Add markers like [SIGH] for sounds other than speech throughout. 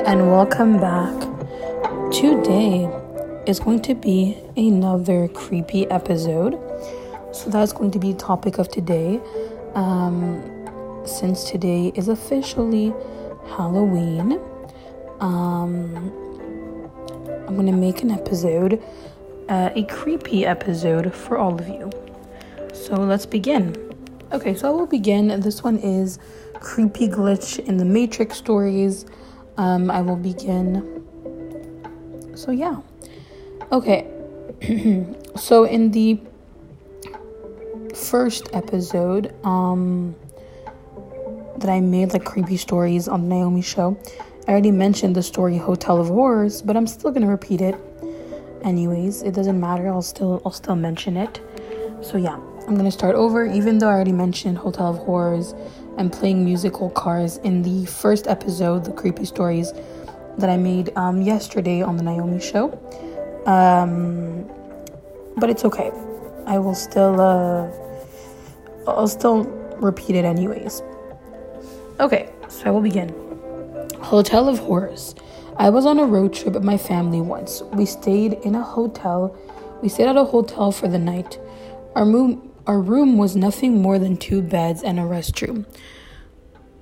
and welcome back. Today is going to be another creepy episode. So that's going to be the topic of today. Um, since today is officially Halloween, um, I'm gonna make an episode, uh, a creepy episode for all of you. So let's begin. Okay, so I will begin. This one is creepy glitch in the Matrix stories. Um, I will begin. So yeah. Okay. [CLEARS THROAT] so in the first episode, um, that I made like creepy stories on the Naomi show, I already mentioned the story Hotel of Horrors, but I'm still gonna repeat it. Anyways, it doesn't matter. I'll still I'll still mention it. So yeah, I'm gonna start over, even though I already mentioned Hotel of Horrors and playing musical cars in the first episode, the creepy stories that I made um, yesterday on the Naomi show. Um, but it's okay. I will still uh, I'll still repeat it anyways. Okay, so I will begin. Hotel of Horrors. I was on a road trip with my family once. We stayed in a hotel. We stayed at a hotel for the night. Our room, our room was nothing more than two beds and a restroom,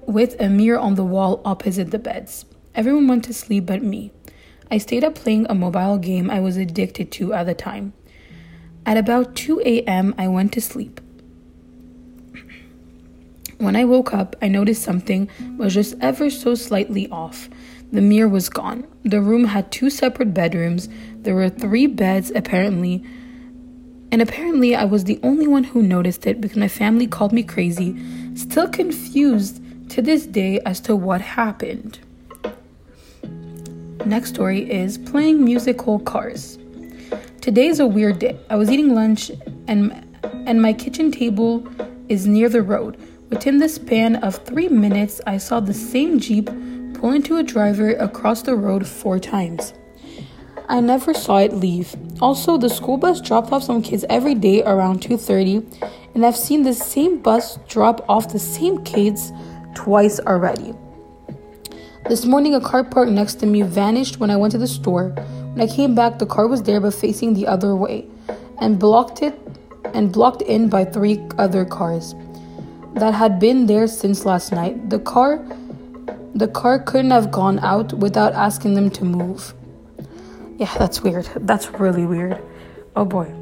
with a mirror on the wall opposite the beds. Everyone went to sleep but me. I stayed up playing a mobile game I was addicted to at the time. At about 2 a.m., I went to sleep. When I woke up, I noticed something was just ever so slightly off. The mirror was gone. The room had two separate bedrooms. There were three beds, apparently. And apparently, I was the only one who noticed it because my family called me crazy, still confused to this day as to what happened. Next story is playing musical cars. Today is a weird day. I was eating lunch and and my kitchen table is near the road. Within the span of three minutes, I saw the same Jeep pull into a driver across the road four times. I never saw it leave. Also, the school bus dropped off some kids every day around 2:30, and I've seen the same bus drop off the same kids twice already. This morning, a car parked next to me vanished when I went to the store. When I came back, the car was there but facing the other way, and blocked it and blocked in by three other cars that had been there since last night. The car the car couldn't have gone out without asking them to move. Yeah, that's weird. That's really weird. Oh boy.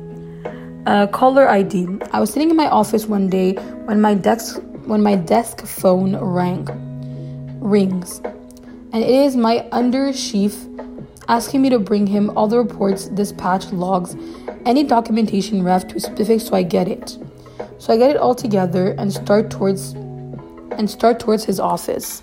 Uh, caller ID. I was sitting in my office one day when my desk when my desk phone rang. Rings. And it is my under chief asking me to bring him all the reports, dispatch logs, any documentation ref to specific so I get it. So I get it all together and start towards and start towards his office.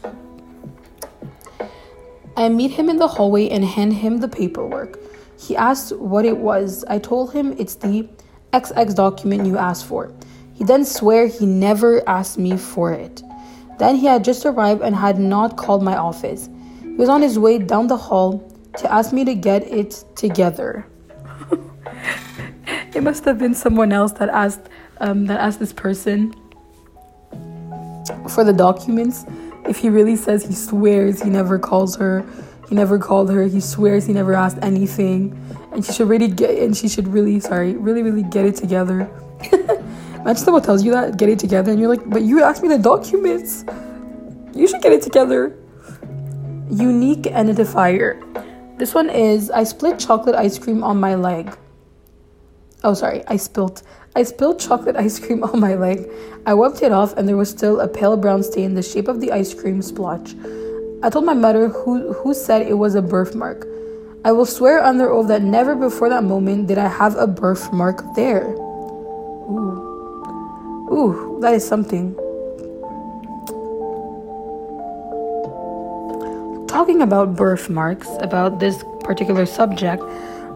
I meet him in the hallway and hand him the paperwork. He asks what it was. I told him it's the XX document you asked for. He then swear he never asked me for it. Then he had just arrived and had not called my office. He was on his way down the hall to ask me to get it together. [LAUGHS] it must have been someone else that asked um, that asked this person for the documents if he really says he swears he never calls her, he never called her, he swears he never asked anything, and she should really get and she should really sorry, really, really get it together. [LAUGHS] Imagine someone tells you that, get it together, and you're like, but you asked me the documents. You should get it together. Unique identifier. This one is I split chocolate ice cream on my leg. Oh, sorry, I spilt. I spilled chocolate ice cream on my leg. I wiped it off, and there was still a pale brown stain the shape of the ice cream splotch. I told my mother, who, who said it was a birthmark. I will swear under oath that never before that moment did I have a birthmark there. Ooh. Ooh, that is something. Talking about birthmarks, about this particular subject,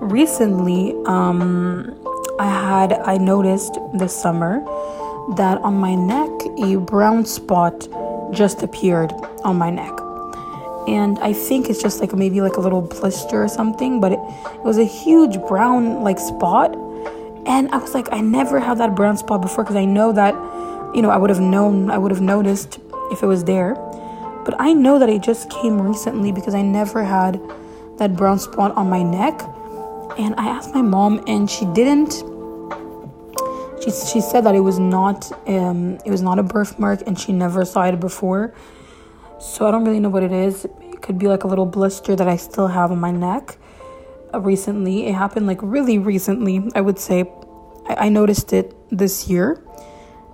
recently, um, I had I noticed this summer that on my neck a brown spot just appeared on my neck. And I think it's just like maybe like a little blister or something, but it, it was a huge brown like spot. And I was like, I never had that brown spot before because I know that, you know, I would have known, I would have noticed if it was there. But I know that it just came recently because I never had that brown spot on my neck. And I asked my mom, and she didn't. She, she said that it was not um, it was not a birthmark, and she never saw it before. So I don't really know what it is. It could be like a little blister that I still have on my neck. Uh, recently, it happened like really recently. I would say I, I noticed it this year,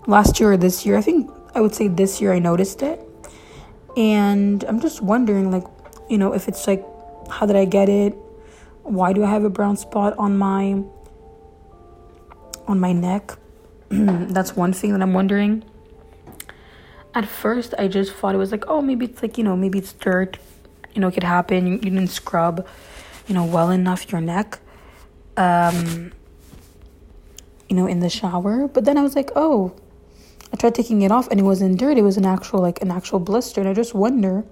last year or this year. I think I would say this year I noticed it, and I'm just wondering, like, you know, if it's like, how did I get it? Why do I have a brown spot on my on my neck? [CLEARS THROAT] That's one thing that I'm wondering. At first, I just thought it was like, oh, maybe it's like, you know, maybe it's dirt. You know, it could happen. You, you didn't scrub, you know, well enough your neck. Um, you know, in the shower. But then I was like, oh, I tried taking it off and it wasn't dirt. It was an actual, like, an actual blister. And I just wonder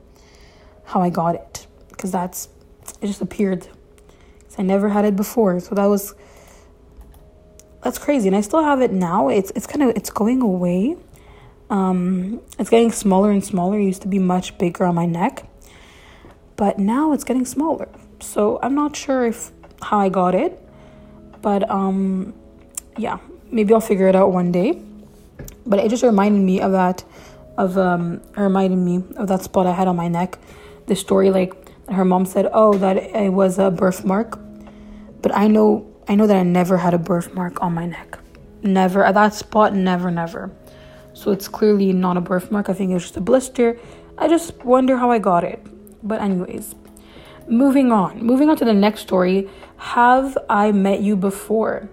how I got it. Because that's, it just appeared. I never had it before. So that was, that's crazy. And I still have it now. It's, it's kind of, it's going away. Um, it's getting smaller and smaller. It used to be much bigger on my neck. But now it's getting smaller. So I'm not sure if how I got it. But um yeah, maybe I'll figure it out one day. But it just reminded me of that, of um, reminded me of that spot I had on my neck. The story, like her mom said, oh, that it was a birthmark. But I know, I know that I never had a birthmark on my neck. Never at that spot. Never, never. So it's clearly not a birthmark. I think it was just a blister. I just wonder how I got it. But anyways, moving on. Moving on to the next story. Have I met you before?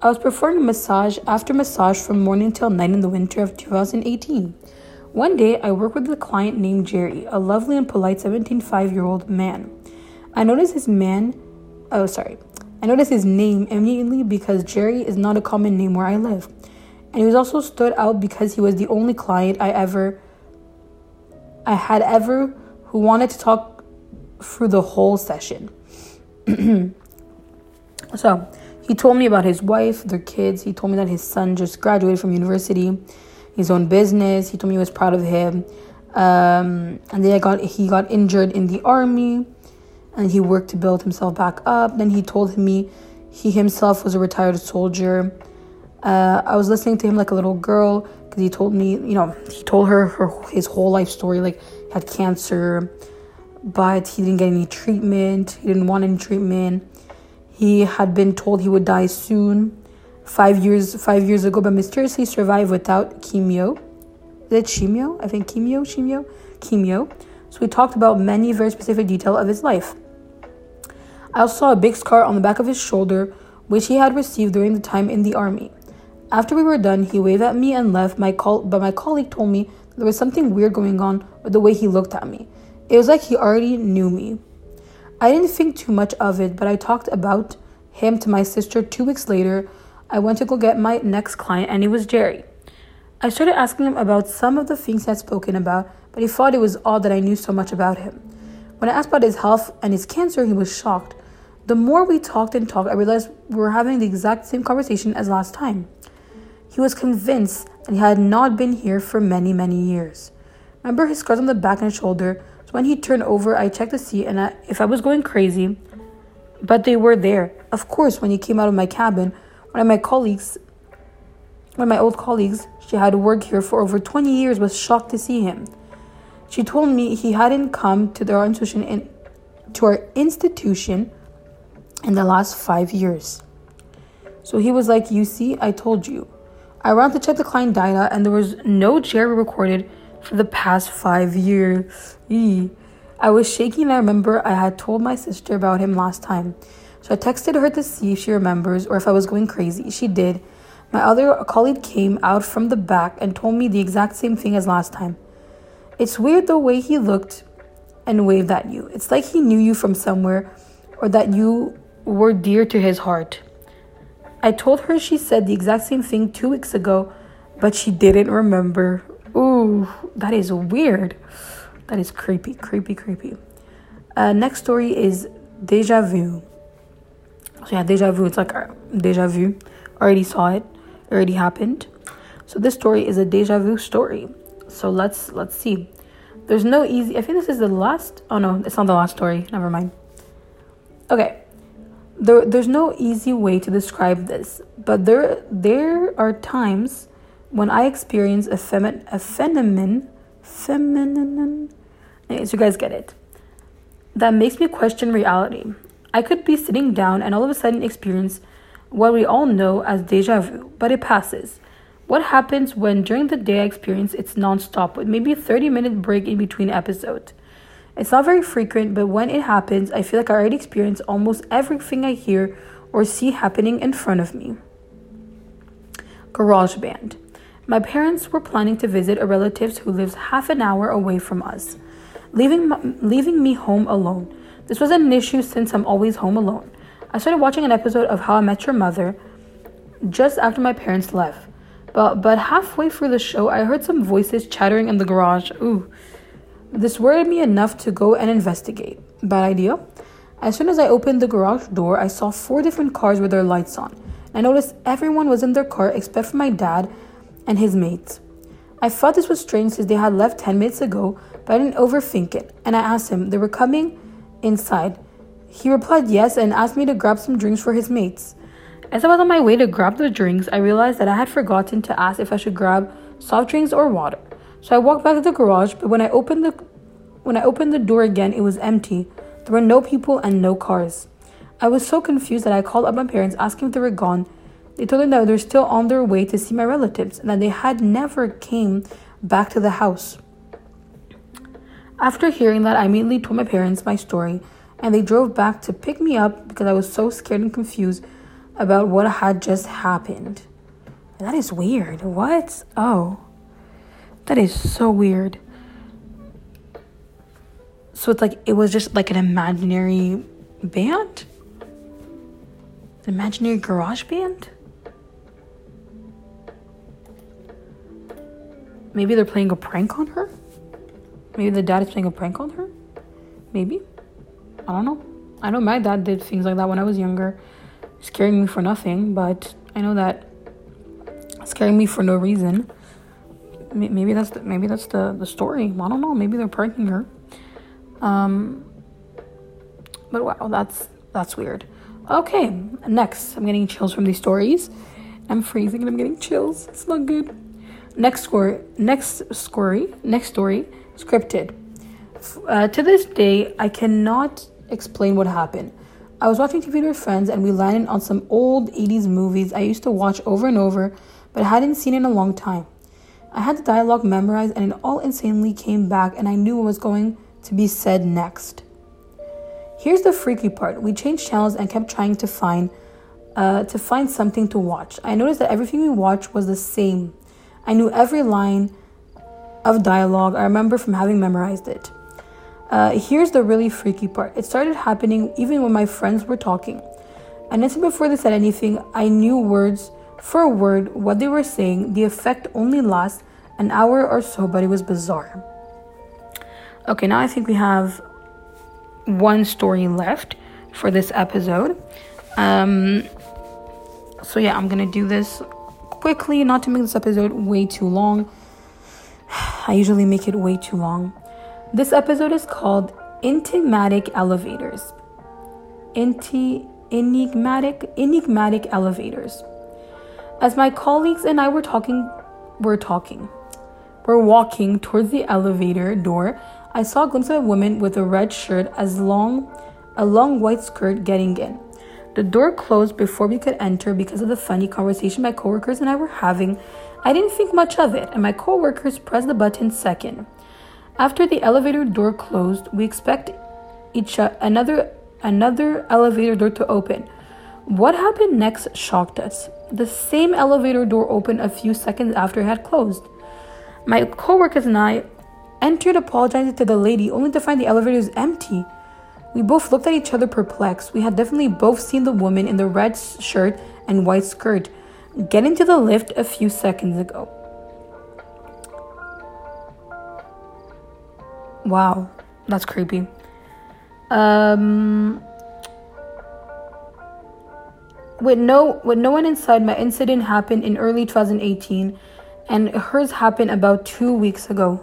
I was performing massage after massage from morning till night in the winter of 2018. One day, I worked with a client named Jerry, a lovely and polite 17.5 year old man. I noticed his man, oh, sorry. I noticed his name immediately because Jerry is not a common name where I live. And he was also stood out because he was the only client I ever, I had ever who wanted to talk through the whole session. [CLEARS THROAT] so, he told me about his wife, their kids. He told me that his son just graduated from university, his own business. He told me he was proud of him. Um, and then I got he got injured in the army, and he worked to build himself back up. Then he told me he himself was a retired soldier. Uh, I was listening to him like a little girl because he told me, you know, he told her, her his whole life story. Like had cancer, but he didn't get any treatment. He didn't want any treatment he had been told he would die soon, five years five years ago, but mysteriously survived without chemo. Is it chemo? I think chemo, chemo, chemo. So we talked about many very specific detail of his life. I also saw a big scar on the back of his shoulder, which he had received during the time in the army. After we were done, he waved at me and left. My call, but my colleague told me there was something weird going on with the way he looked at me. It was like he already knew me. I didn't think too much of it, but I talked about him to my sister two weeks later. I went to go get my next client, and it was Jerry. I started asking him about some of the things he had spoken about, but he thought it was odd that I knew so much about him. When I asked about his health and his cancer, he was shocked. The more we talked and talked, I realized we were having the exact same conversation as last time. He was convinced that he had not been here for many, many years. Remember his scars on the back and shoulder So when he turned over, I checked to see and I, if I was going crazy, but they were there. Of course, when he came out of my cabin, one of my colleagues, one of my old colleagues, she had worked here for over 20 years, was shocked to see him. She told me he hadn't come to our institution in, to our institution in the last five years. So he was like, "You see, I told you." I ran to check the client data, and there was no Jerry recorded for the past five years. I was shaking and I remember I had told my sister about him last time. So I texted her to see if she remembers or if I was going crazy. She did. My other colleague came out from the back and told me the exact same thing as last time. It's weird the way he looked and waved at you. It's like he knew you from somewhere or that you were dear to his heart. I told her she said the exact same thing two weeks ago, but she didn't remember. Ooh, that is weird. That is creepy, creepy, creepy. Uh, next story is Deja Vu. So yeah, Deja Vu. It's like uh, Deja Vu. Already saw it. Already happened. So this story is a Deja Vu story. So let's let's see. There's no easy. I think this is the last. Oh no, it's not the last story. Never mind. Okay. There, there's no easy way to describe this, but there there are times when I experience a femin a phenomenon feminine. So you guys get it. That makes me question reality. I could be sitting down and all of a sudden experience what we all know as deja vu, but it passes. What happens when during the day I experience it's nonstop with maybe a 30 minute break in between episodes? It's not very frequent, but when it happens, I feel like I already experience almost everything I hear or see happening in front of me. Garage Band. My parents were planning to visit a relative who lives half an hour away from us, leaving, leaving me home alone. This was an issue since I'm always home alone. I started watching an episode of How I Met Your Mother just after my parents left. But but halfway through the show, I heard some voices chattering in the garage. Ooh. This worried me enough to go and investigate. Bad idea. As soon as I opened the garage door, I saw four different cars with their lights on. I noticed everyone was in their car except for my dad and his mates. I thought this was strange since they had left 10 minutes ago, but I didn't overthink it, and I asked him they were coming inside. He replied yes and asked me to grab some drinks for his mates. As I was on my way to grab the drinks, I realized that I had forgotten to ask if I should grab soft drinks or water. So I walked back to the garage, but when I opened the when I opened the door again, it was empty. There were no people and no cars. I was so confused that I called up my parents asking if they were gone. They told them that they're still on their way to see my relatives and that they had never came back to the house. After hearing that, I immediately told my parents my story and they drove back to pick me up because I was so scared and confused about what had just happened. That is weird. What? Oh. That is so weird. So it's like it was just like an imaginary band? An imaginary garage band? Maybe they're playing a prank on her? Maybe the dad is playing a prank on her? Maybe. I don't know. I know my dad did things like that when I was younger scaring me for nothing, but I know that scaring me for no reason. Maybe that's the, maybe that's the the story. I don't know. Maybe they're pranking her. Um, but wow, that's that's weird. Okay, next, I'm getting chills from these stories. I'm freezing and I'm getting chills. It's not good. Next story, next story, next story, scripted. Uh, to this day, I cannot explain what happened. I was watching TV with friends and we landed on some old 80s movies I used to watch over and over but hadn't seen in a long time. I had the dialogue memorized and it all insanely came back and I knew what was going to be said next. Here's the freaky part. We changed channels and kept trying to find uh, to find something to watch. I noticed that everything we watched was the same. I knew every line of dialogue. I remember from having memorized it. Uh, here's the really freaky part it started happening even when my friends were talking. And instant before they said anything, I knew words for a word what they were saying. The effect only lasts an hour or so, but it was bizarre. Okay, now I think we have one story left for this episode. Um, so, yeah, I'm gonna do this quickly, not to make this episode way too long. [SIGHS] I usually make it way too long. This episode is called Enigmatic Elevators. Inti- enigmatic enigmatic elevators. As my colleagues and I were talking were talking. We're walking towards the elevator door. I saw a glimpse of a woman with a red shirt as long a long white skirt getting in. The door closed before we could enter because of the funny conversation my coworkers and I were having. I didn't think much of it, and my coworkers pressed the button second. After the elevator door closed, we expect each another another elevator door to open. What happened next shocked us. The same elevator door opened a few seconds after it had closed. My coworkers and I entered apologizing to the lady only to find the elevator was empty. We both looked at each other perplexed. We had definitely both seen the woman in the red shirt and white skirt get into the lift a few seconds ago. Wow, that's creepy. Um, with no with no one inside, my incident happened in early 2018, and hers happened about two weeks ago.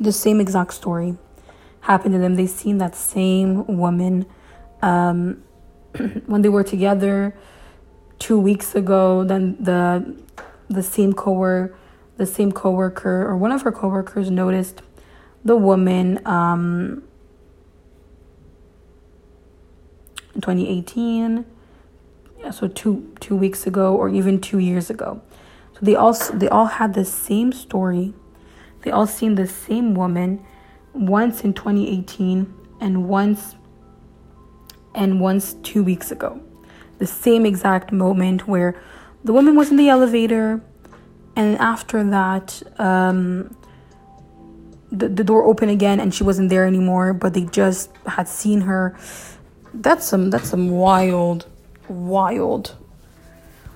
the same exact story happened to them. They seen that same woman um, [CLEARS THROAT] when they were together two weeks ago. Then the the same coworker, the same coworker, or one of her coworkers noticed the woman um, in 2018. So two two weeks ago, or even two years ago. So they all they all had the same story. They all seen the same woman once in 2018 and once and once two weeks ago. The same exact moment where the woman was in the elevator, and after that, um, the, the door opened again and she wasn't there anymore, but they just had seen her. That's some that's some wild, wild,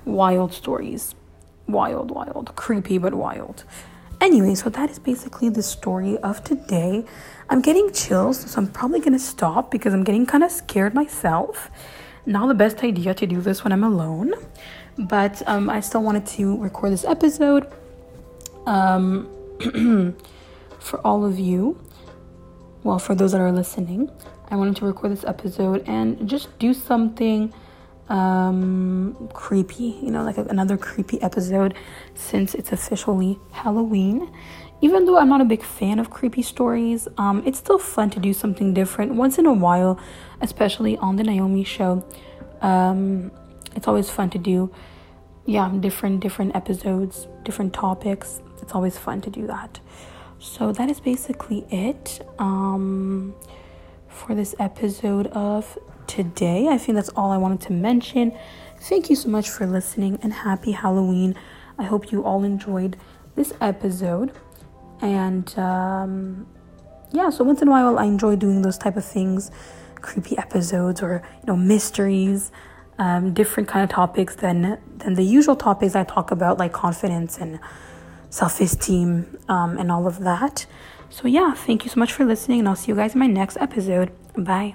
wild stories. Wild, wild. Creepy but wild. Anyway, so that is basically the story of today. I'm getting chills, so I'm probably gonna stop because I'm getting kind of scared myself. Not the best idea to do this when I'm alone, but um, I still wanted to record this episode um, [CLEARS THROAT] for all of you. Well, for those that are listening, I wanted to record this episode and just do something um, creepy, you know, like another creepy episode since it's officially Halloween. Even though I'm not a big fan of creepy stories, um, it's still fun to do something different once in a while, especially on the Naomi show. Um, it's always fun to do, yeah, different different episodes, different topics. It's always fun to do that. So that is basically it um, for this episode of today. I think that's all I wanted to mention. Thank you so much for listening and happy Halloween. I hope you all enjoyed this episode. And um, yeah, so once in a while I enjoy doing those type of things, creepy episodes or you know mysteries, um, different kind of topics than than the usual topics I talk about like confidence and self-esteem um, and all of that. So yeah, thank you so much for listening and I'll see you guys in my next episode. Bye.